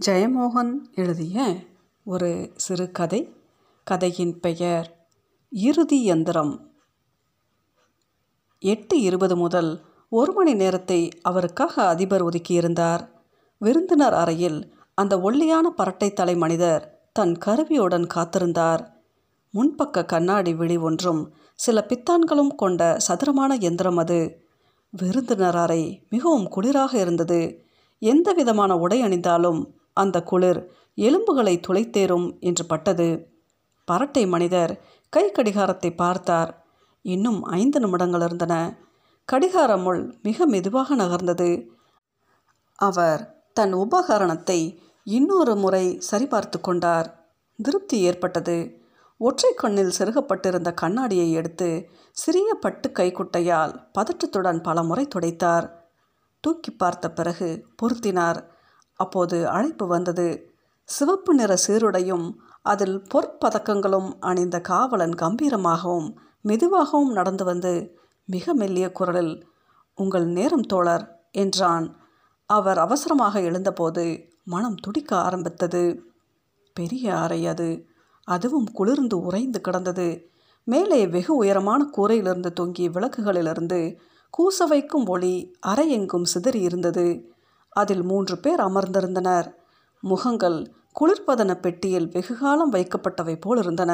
ஜெயமோகன் எழுதிய ஒரு சிறுகதை கதையின் பெயர் இறுதி எந்திரம். எட்டு இருபது முதல் ஒரு மணி நேரத்தை அவருக்காக அதிபர் ஒதுக்கியிருந்தார். விருந்தினர் அறையில் அந்த ஒல்லியான பரட்டை தலை மனிதர் தன் கருவியுடன் காத்திருந்தார். முன்பக்க கண்ணாடி விழி ஒன்றும் சில பித்தான்களும் கொண்ட சதுரமான எந்திரம் அது. விருந்தினர் அறை மிகவும் குளிராக இருந்தது. எந்த விதமான உடை அணிந்தாலும் அந்த குளிர் எலும்புகளை துளைத்தேறும் என்று பட்டது. பரட்டை மனிதர் கை கடிகாரத்தை பார்த்தார். இன்னும் ஐந்து நிமிடங்கள் இருந்தன. கடிகார முள் மிக மெதுவாக நகர்ந்தது. அவர் தன் உபகரணத்தை இன்னொரு முறை சரிபார்த்து கொண்டார். திருப்தி ஏற்பட்டது. ஒற்றை கண்ணில் செருகப்பட்டிருந்த கண்ணாடியை எடுத்து சிறிய பட்டு கைக்குட்டையால் பதற்றத்துடன் பல முறை துடைத்தார். தூக்கி பார்த்த பிறகு பொருத்தினார். அப்போது அழைப்பு வந்தது. சிவப்பு நிற சீருடையும் அதில் பொற்பதக்கங்களும் அணிந்த காவலன் கம்பீரமாகவும் மெதுவாகவும் நடந்து வந்து மிக மெல்லிய குரலில் உங்கள் நேரம் தோழர் என்றான். அவர் அவசரமாக எழுந்தபோது மனம் துடிக்க ஆரம்பித்தது. பெரிய அறை அது. அதுவும் குளிர்ந்து உறைந்து கிடந்தது. மேலே வெகு உயரமான கூரையிலிருந்து தொங்கிய விளக்குகளிலிருந்து கூச வைக்கும் ஒளி அறையெங்கும் சிதறி இருந்தது. அதில் மூன்று பேர் அமர்ந்திருந்தனர். முகங்கள் குளிர்பதன பெட்டியில் வெகுகாலம் வைக்கப்பட்டவை போல் இருந்தன.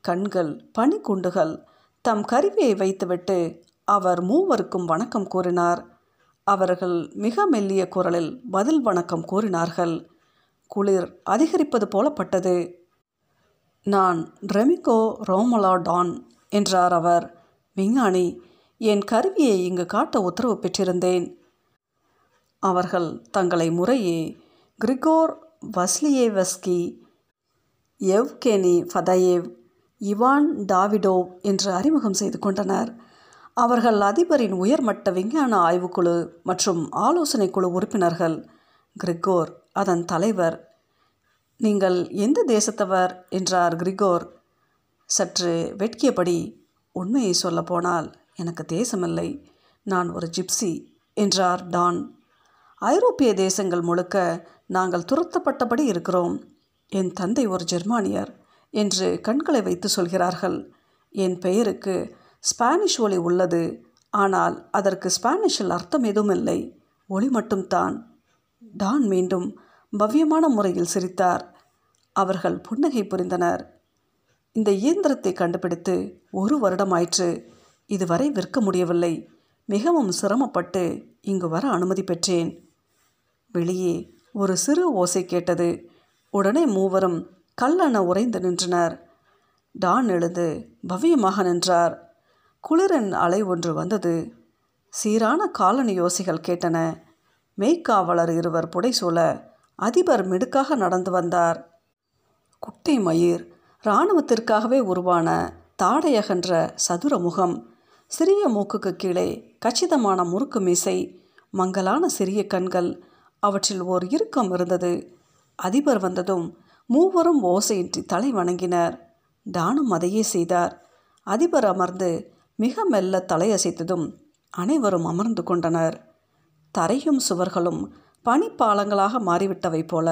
கண்கள் பனிக்குண்டுகள் தம் கருவியை வைத்துவிட்டு அவர் மூவருக்கும் வணக்கம் கூறினார். அவர்கள் மிக மெல்லிய குரலில் பதில் வணக்கம் கூறினார்கள். குளிர் அதிகரிப்பது போலப்பட்டது. நான் ரெமிகோ ரோமலா டான் என்றார் அவர். விஞ்ஞானி என் கருவியை இங்கு காட்ட உத்தரவு பெற்றிருந்தேன். அவர்கள் தங்களை முறையே Grigor Vasilievsky Yevgeny Fadeyev Ivan Davydov என்று அறிமுகம் செய்து கொண்டனர். அவர்கள் அதிபரின் உயர்மட்ட விஞ்ஞான ஆய்வுக்குழு மற்றும் ஆலோசனை குழு உறுப்பினர்கள். கிரிகோர் அதன் தலைவர். நீங்கள் எந்த தேசத்தவர்? என்றார் கிரிகோர். சற்று வெட்கியபடி உண்மையை சொல்லப்போனால் எனக்கு தேசமில்லை. நான் ஒரு ஜிப்சி என்றார் டான். ஐரோப்பிய தேசங்கள் முழுக்க நாங்கள் துரத்தப்பட்டபடி இருக்கிறோம். என் தந்தை ஒரு ஜெர்மானியர் என்று கண்களை வைத்து சொல்கிறார்கள். என் பெயருக்கு ஸ்பானிஷ் ஒளி உள்ளது. ஆனால் அதற்கு ஸ்பானிஷில் அர்த்தம் எதுவும் இல்லை. ஒளி மட்டும்தான். டான் மீண்டும் பவ்யமான முறையில் சிரித்தார். அவர்கள் புன்னகை புரிந்தனர். இந்த இயந்திரத்தை கண்டுபிடித்து ஒரு வருடமாயிற்று இதுவரை விற்க முடியவில்லை. மிகவும் சிரமப்பட்டு இங்கு வர அனுமதி பெற்றேன். வெளியே ஒரு சிறு ஓசை கேட்டது. உடனே மூவரும் கல்லென உறைந்து நின்றனர். டான் எழுந்து பவ்யமாக நின்றார். குளிரின் அலை ஒன்று வந்தது. சீரான காலனி யோசைகள் கேட்டன. மெய்க்காவலர் இருவர் புடைசூழ அதிபர் மிடுக்காக நடந்து வந்தார். குட்டை மயிர் இராணுவத்திற்காகவே உருவான தாடையகன்ற சதுர முகம் சிறிய மூக்குக்கு கீழே கச்சிதமான முறுக்கு மீசை மங்கலான சிறிய கண்கள் அவற்றில் ஓர் இறுக்கம் இருந்தது. அதிபர் வந்ததும் மூவரும் ஓசையின்றி தலை வணங்கினர். டானும் அதையே செய்தார். அதிபர் அமர்ந்து மிக மெல்ல தலையசைத்ததும் அனைவரும் அமர்ந்து கொண்டனர். தரையும் சுவர்களும் பனிப்பாலங்களாக மாறிவிட்டவை போல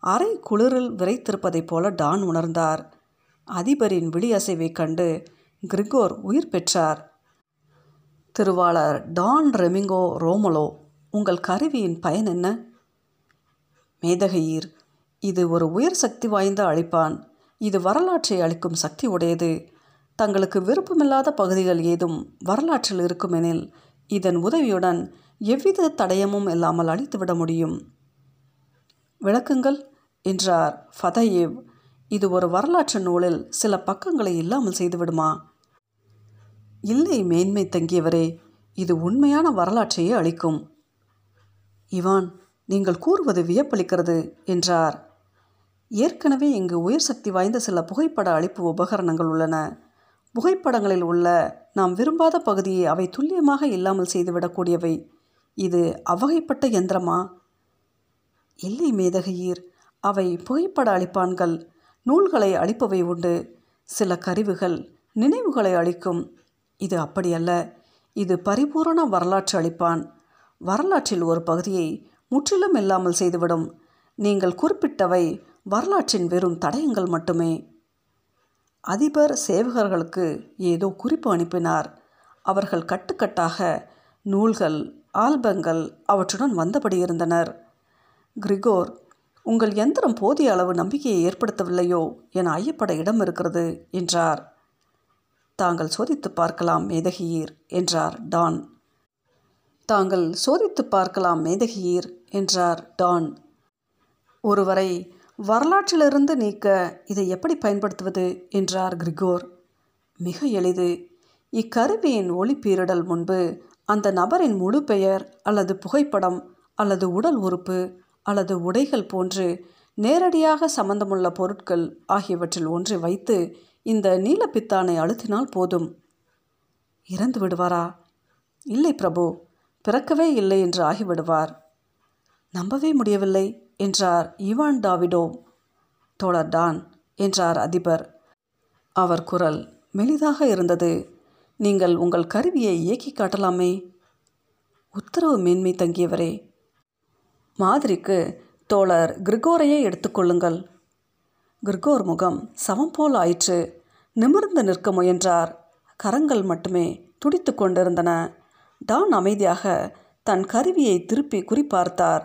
அரை குளிரில் விரைத்திருப்பதைப் போல டான் உணர்ந்தார். அதிபரின் விழியசைவைக் கண்டு கிரிகோர் உயிர் பெற்றார். திருவாளர் டான் ரெமிங்கோ ரோமலோ உங்கள் கருவியின் பயன் என்ன? மேதகையீர் இது ஒரு உயர் சக்தி வாய்ந்த அழைப்பான். இது வரலாற்றை அளிக்கும் சக்தி உடையது. தங்களுக்கு விருப்பமில்லாத பகுதிகள் ஏதும் வரலாற்றில் இருக்குமெனில் இதன் உதவியுடன் எவ்வித தடயமும் இல்லாமல் அழித்துவிட முடியும். விளக்குங்கள் என்றார் ஃபதயேவ் இது ஒரு வரலாற்று நூலில் சில பக்கங்களை இல்லாமல் செய்துவிடுமா? இல்லை மேன்மை தங்கியவரே இது உண்மையான வரலாற்றையே அளிக்கும் இவான் நீங்கள் கூறுவது வியப்பளிக்கிறது என்றார். ஏற்கனவே இங்கு உயர் சக்தி வாய்ந்த சில புகைப்பட அளிப்பு உபகரணங்கள் உள்ளன. புகைப்படங்களில் உள்ள நாம் விரும்பாத பகுதியை அவை துல்லியமாக இல்லாமல் செய்துவிடக்கூடியவை. இது அவ்வகைப்பட்ட எந்திரமா? இல்லை மேதகையீர் அவை புகைப்பட அளிப்பான்கள். நூல்களை அளிப்பவை உண்டு. சில கருவிகள் நினைவுகளை அளிக்கும். இது அப்படியல்ல. இது பரிபூரண வரலாற்று அளிப்பான். வரலாற்றில் ஒரு பகுதியை முற்றிலும் இல்லாமல் செய்துவிடும். நீங்கள் குறிப்பிட்டவை வரலாற்றின் வெறும் தடயங்கள் மட்டுமே. அதிபர் சேவகர்களுக்கு ஏதோ குறிப்பு அனுப்பினார். அவர்கள் கட்டுக்கட்டாக நூல்கள் ஆல்பங்கள் அவற்றுடன் வந்தபடி இருந்தனர். கிரிகோர் உங்கள் எந்திரம் போதிய அளவு நம்பிக்கையை ஏற்படுத்தவில்லையோ என ஐயப்பட இடம் இருக்கிறது என்றார். தாங்கள் சோதித்து பார்க்கலாம் மேதகியீர் என்றார் டான். தாங்கள் சோதித்து பார்க்கலாம் மேதகியீர்! என்றார் டான். ஒருவரை வரலாற்றிலிருந்து நீக்க இதை எப்படி பயன்படுத்துவது? என்றார் கிரிகோர். மிக எளிது. இக்கருவியின் ஒளிப்பீரிடல் முன்பு அந்த நபரின் முழு பெயர் அல்லது புகைப்படம் அல்லது உடல் உறுப்பு அல்லது உடைகள் போன்று நேரடியாக சம்பந்தமுள்ள பொருட்கள் ஆகியவற்றில் ஒன்றை வைத்து இந்த நீலப்பித்தானை அழுத்தினால் போதும். இறந்து விடுவாரா? இல்லை பிரபு. பிறக்கவே இல்லை என்று ஆகிவிடுவார். நம்பவே முடியவில்லை என்றார் இவான் டாவிடோ தோழர் டான் என்றார் அதிபர். அவர் குரல் மெலிதாக இருந்தது. நீங்கள் உங்கள் கருவியை இயக்கி காட்டலாமே. உத்தரவு மேன்மை தங்கியவரே. மாதிரிக்கு தோழர் கிரிகோரையே எடுத்துக்கொள்ளுங்கள் கிரிகோர் முகம் சமம் போல் ஆயிற்று. நிமிர்ந்து நிற்க முயன்றார். கரங்கள் மட்டுமே துடித்து கொண்டிருந்தன. டான் அமைதியாக தன் கருவியை திருப்பி குறிப்பார்த்தார்.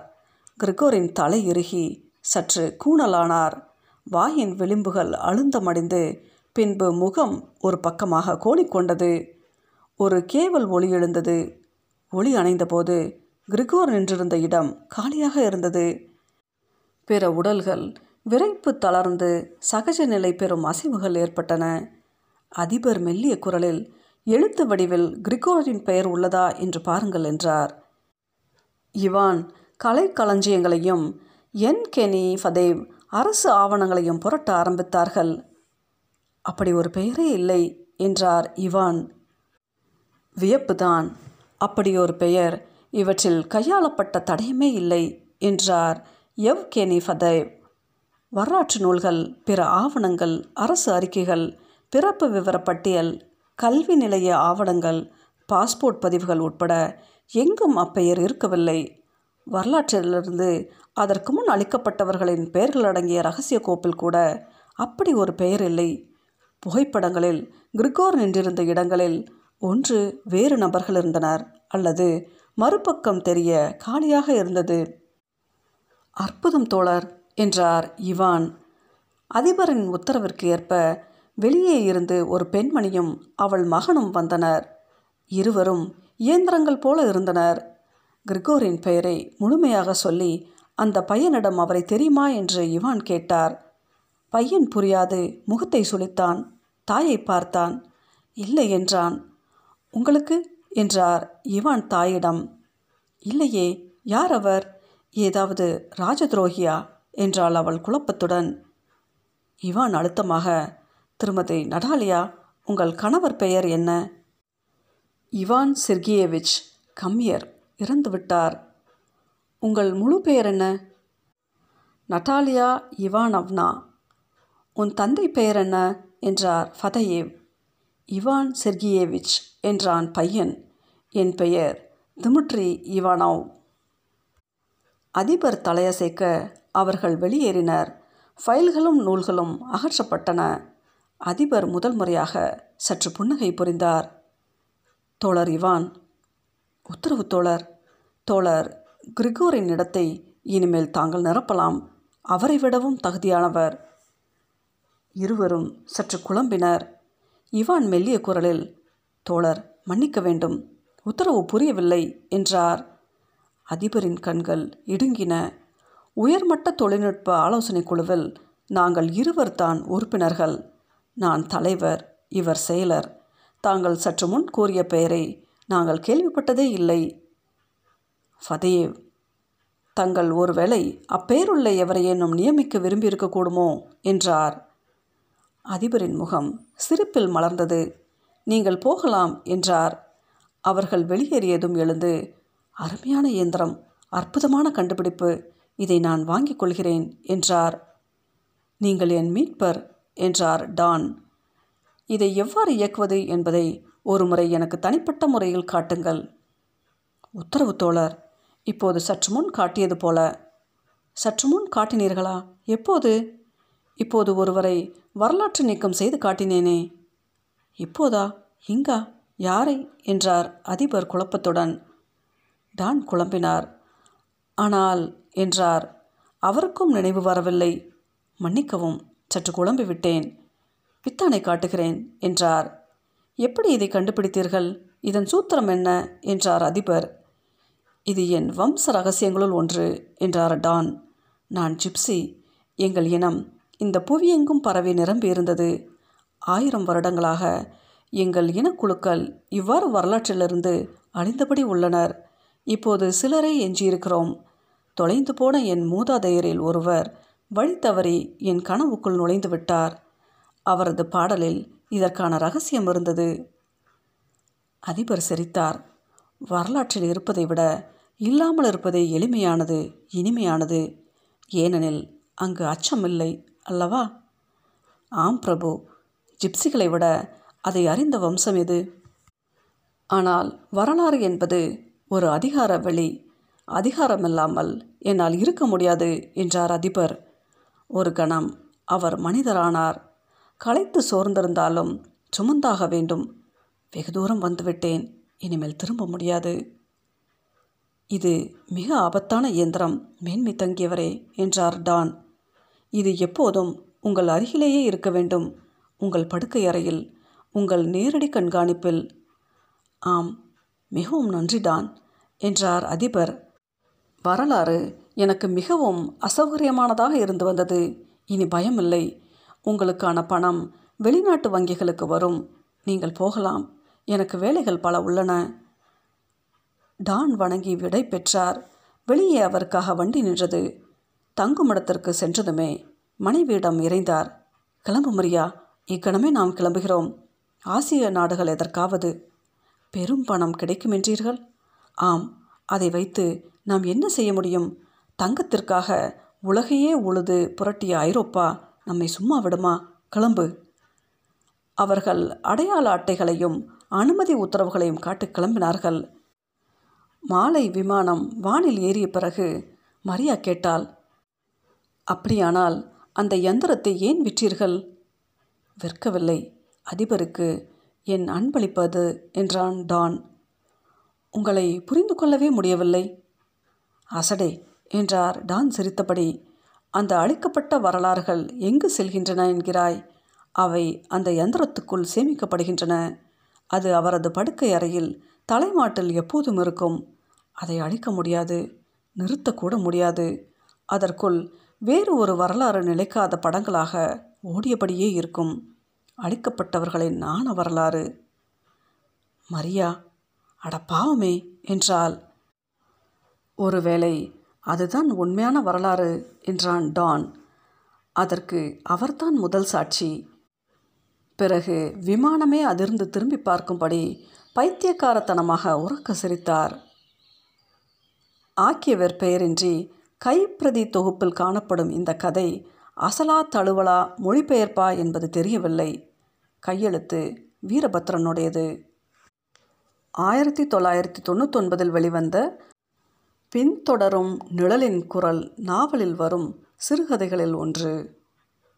கிரிகோரின் தலை இறுகி சற்று கூணலானார் வாயின் விளிம்புகள் அழுந்தமடைந்து பின்பு முகம் ஒரு பக்கமாக கோணிக்கொண்டது. ஒரு கேவல் ஒளி எழுந்தது. ஒளி அணைந்தபோது கிரிகோர் நின்றிருந்த இடம் காலியாக இருந்தது. பிற உடல்கள் விரைப்பு தளர்ந்து சகஜ நிலை பெறும் அசைவுகள் ஏற்பட்டன. அதிபர் மெல்லிய குரலில் எழுத்து வடிவில் கிரிகோரின் பெயர் உள்ளதா என்று பாருங்கள் என்றார். இவான் கலை களஞ்சியங்களையும் என் கெனி ஃபதேவ் அரசு ஆவணங்களையும் புரட்ட ஆரம்பித்தார்கள். அப்படி ஒரு பெயரே இல்லை என்றார் இவான். வியப்புதான். அப்படி ஒரு பெயர் இவற்றில் கையாளப்பட்ட தடயமே இல்லை என்றார் எவ் கெனி ஃபதேவ். வரலாற்று நூல்கள் பிற ஆவணங்கள் அரசு அறிக்கைகள் பிறப்பு விவரப்பட்டியல் கல்வி நிலைய ஆவணங்கள் பாஸ்போர்ட் பதிவுகள் உட்பட எங்கும் அப்பெயர் இருக்கவில்லை. வரலாற்றிலிருந்து அதற்கு முன் அளிக்கப்பட்டவர்களின் பெயர்கள் அடங்கிய ரகசிய கோப்பில் கூட அப்படி ஒரு பெயர் இல்லை. புகைப்படங்களில் கிரிகோர் நின்றிருந்த இடங்களில் ஒன்று வேறு நபர்கள் இருந்தனர் அல்லது மறுபக்கம் தெரிய காலியாக இருந்தது. அற்புதம் தோழர் என்றார் இவான். அதிபரின் உத்தரவிற்கு ஏற்ப வெளியே இருந்து ஒரு பெண்மணியும் அவள் மகனும் வந்தனர். இருவரும் இயந்திரங்கள் போல இருந்தனர். கிரிகோரின் பெயரை முழுமையாக சொல்லி அந்த பையனிடம் அவரை தெரியுமா என்று இவான் கேட்டார். பையன் புரியாது முகத்தை சுழித்தான் தாயை பார்த்தான். இல்லை என்றான். உங்களுக்கு? என்றார் இவான் தாயிடம். இல்லையே யார் அவர்? ஏதாவது ராஜதுரோகியா? என்றாள் அவள் குழப்பத்துடன். இவான் அழுத்தமாக திருமதி நடாலியா உங்கள் கணவர் பெயர் என்ன? இவான் செர்கியேவிச் கம்யர் இறந்துவிட்டார் உங்கள் முழு பெயர் என்ன? Natalia Ivanovna. உன் தந்தை பெயர் என்ன? என்றார் ஃபதயேவ் இவான் செர்கியேவிச் என்றான் பையன். என் பெயர் திமிட்ரி இவானவ். அதிபர் தலையசைக்க அவர்கள் வெளியேறினர். ஃபைல்களும் நூல்களும் அகற்றப்பட்டன. அதிபர் முதல் முறையாக சற்று புன்னகை புரிந்தார். தோழர் இவான் உத்தரவு தோழர். தோழர் கிரிகோரின் இடத்தை இனிமேல் தாங்கள் நிரப்பலாம். அவரை விடவும் தகுதியானவர். இருவரும் சற்று குழம்பினர். இவான் மெல்லிய குரலில் தோழர் மன்னிக்க வேண்டும். உத்தரவு புரியவில்லை என்றார். அதிபரின் கண்கள் இடுங்கின. உயர்மட்ட தொழில்நுட்ப ஆலோசனை குழுவில் நாங்கள் இருவர் தான் உறுப்பினர்கள். நான் தலைவர் இவர் செயலர். தாங்கள் சற்று முன் கூறிய பெயரை நாங்கள் கேள்விப்பட்டதே இல்லை. ஃபதேவ் தங்கள் ஒருவேளை அப்பெயருள்ள எவரையேனும் நியமிக்க விரும்பியிருக்கக்கூடுமோ என்றார். அதிபரின் முகம் சிரிப்பில் மலர்ந்தது. நீங்கள் போகலாம் என்றார். அவர்கள் வெளியேறியதும் எழுந்து அருமையான இயந்திரம் அற்புதமான கண்டுபிடிப்பு. இதை நான் வாங்கிக் கொள்கிறேன் என்றார். நீங்கள் என் மீட்பர் என்றார் டான். இதை எவ்வாறு இயக்குவது என்பதை ஒருமுறை எனக்கு தனிப்பட்ட முறையில் காட்டுங்கள். உத்தரவு தோழர் இப்போது சற்று முன் காட்டியது போல. சற்று முன் காட்டினீர்களா? எப்போது? இப்போது ஒருவரை வரலாற்று நீக்கம் செய்து காட்டினேனே. இப்போதா? இங்கா? யாரை? என்றார் அதிபர் குழப்பத்துடன். டான் குழம்பினார். ஆனால் என்றார் அவருக்கும் நினைவு வரவில்லை. மன்னிக்கவும். சற்று குழம்பி விட்டேன் பித்தானை காட்டுகிறேன் என்றார். எப்படி இதை கண்டுபிடித்தீர்கள்? இதன் சூத்திரம் என்ன? என்றார் அதிபர். இது என் வம்ச ரகசியங்களுள் ஒன்று என்றார் டான். நான் ஜிப்சி. எங்கள் இனம். இந்த புவியெங்கும் பரவி நிரம்பியிருந்தது ஆயிரம் வருடங்களாக எங்கள் இனக்குழுக்கள் இவ்வாறு வரலாற்றிலிருந்து அழிந்தபடி உள்ளனர். இப்போது சிலரே எஞ்சியிருக்கிறோம். தொலைந்து போன என் மூதாதையரில் ஒருவர் வழி தவறி என் கனவுக்குள் நுழைந்து விட்டார் அவரது பாடலில் இதற்கான ரகசியம் இருந்தது. அதிபர் சிரித்தார். வரலாற்றில் இருப்பதை விட இல்லாமல் இருப்பதே எளிமையானது இனிமையானது. ஏனெனில் அங்கு அச்சமில்லை அல்லவா? ஆம் பிரபு ஜிப்சிகளை விட அதை அறிந்த வம்சம் எது? ஆனால் வரலாறு என்பது ஒரு அதிகார வெளி. அதிகாரமில்லாமல் என்னால் இருக்க முடியாது என்றார் அதிபர். ஒரு கணம் அவர் மனிதரானார். களைத்து சோர்ந்திருந்தாலும் சுமந்தாக வேண்டும். வெகு தூரம் வந்துவிட்டேன். இனிமேல் திரும்ப முடியாது. இது மிக ஆபத்தான இயந்திரம். மேன்மை தங்கியவரே என்றார் டான். இது எப்போதும் உங்கள் அருகிலேயே இருக்க வேண்டும். உங்கள் படுக்கை அறையில் உங்கள் நேரடி கண்காணிப்பில். ஆம் மிகவும் நன்றி டான் என்றார் அதிபர். வரலாறு எனக்கு மிகவும் அசௌகரியமானதாக இருந்து வந்தது. இனி பயமில்லை. உங்களுக்கான பணம் வெளிநாட்டு வங்கிகளுக்கு வரும். நீங்கள் போகலாம். எனக்கு வேலைகள் பல உள்ளன. டான் வணங்கி விடை பெற்றார். வெளியே அவருக்காக வண்டி நின்றது. தங்குமிடத்திற்கு சென்றதுமே மனைவியிடம் இறைந்தார். கிளம்பு மரியா. இக்கணமே நாம் கிளம்புகிறோம். ஆசிய நாடுகள் எதற்காவது பெரும் பணம் கிடைக்குமென்றீர்கள்? ஆம். அதை வைத்து நாம் என்ன செய்ய முடியும்? தங்கத்திற்காக உலகையே உழுது புரட்டிய ஐரோப்பா நம்மை சும்மா விடுமா? கிளம்பு. அவர்கள் அடையாள அட்டைகளையும் அனுமதி உத்தரவுகளையும் காட்டு கிளம்பினார்கள். மாலை விமானம் வானில் ஏறிய பிறகு மரியா கேட்டால் அப்படியானால் அந்த யந்திரத்தை ஏன் விற்றீர்கள்? விற்கவில்லை. அதிபருக்கு என் அன்பளிப்பது என்றான் டான். உங்களை புரிந்து கொள்ளவே முடியவில்லை. அசடே! என்றார் டான் சிரித்தபடி. அந்த அழிக்கப்பட்ட வரலாறுகள் எங்கு செல்கின்றன என்கிறாய்? அவை அந்த யந்திரத்துக்குள் சேமிக்கப்படுகின்றன. அது அவரது படுக்கை அறையில் தலைமாட்டில் எப்போதும் இருக்கும். அதை அழிக்க முடியாது நிறுத்தக்கூட முடியாது. அதற்குள் வேறு ஒரு வரலாறு நிலைக்காத படங்களாக ஓடியபடியே இருக்கும். அழிக்கப்பட்டவர்களின் நாண வரலாறு. மரியா அட பாவமே! என்றால் ஒருவேளை அதுதான் உண்மையான வரலாறு என்றான் டான். அதற்கு அவர்தான் முதல் சாட்சி. பிறகு விமானமே அதிர்ந்து திரும்பி பார்க்கும்படி பைத்தியக்காரத்தனமாக உறக்க சிரித்தார். ஆக்கியவர் பெயரின்றி கைப்பிரதி தொகுப்பில் காணப்படும் இந்த கதை அசலா தழுவலா மொழிபெயர்ப்பா என்பது தெரியவில்லை. கையெழுத்து வீரபத்ரனுடையது. ஆயிரத்தி தொள்ளாயிரத்தி தொண்ணூத்தொன்பதில் வெளிவந்த பின்தொடரும் நிழலின் குரல் நாவலில் வரும் சிறுகதைகளில் ஒன்று.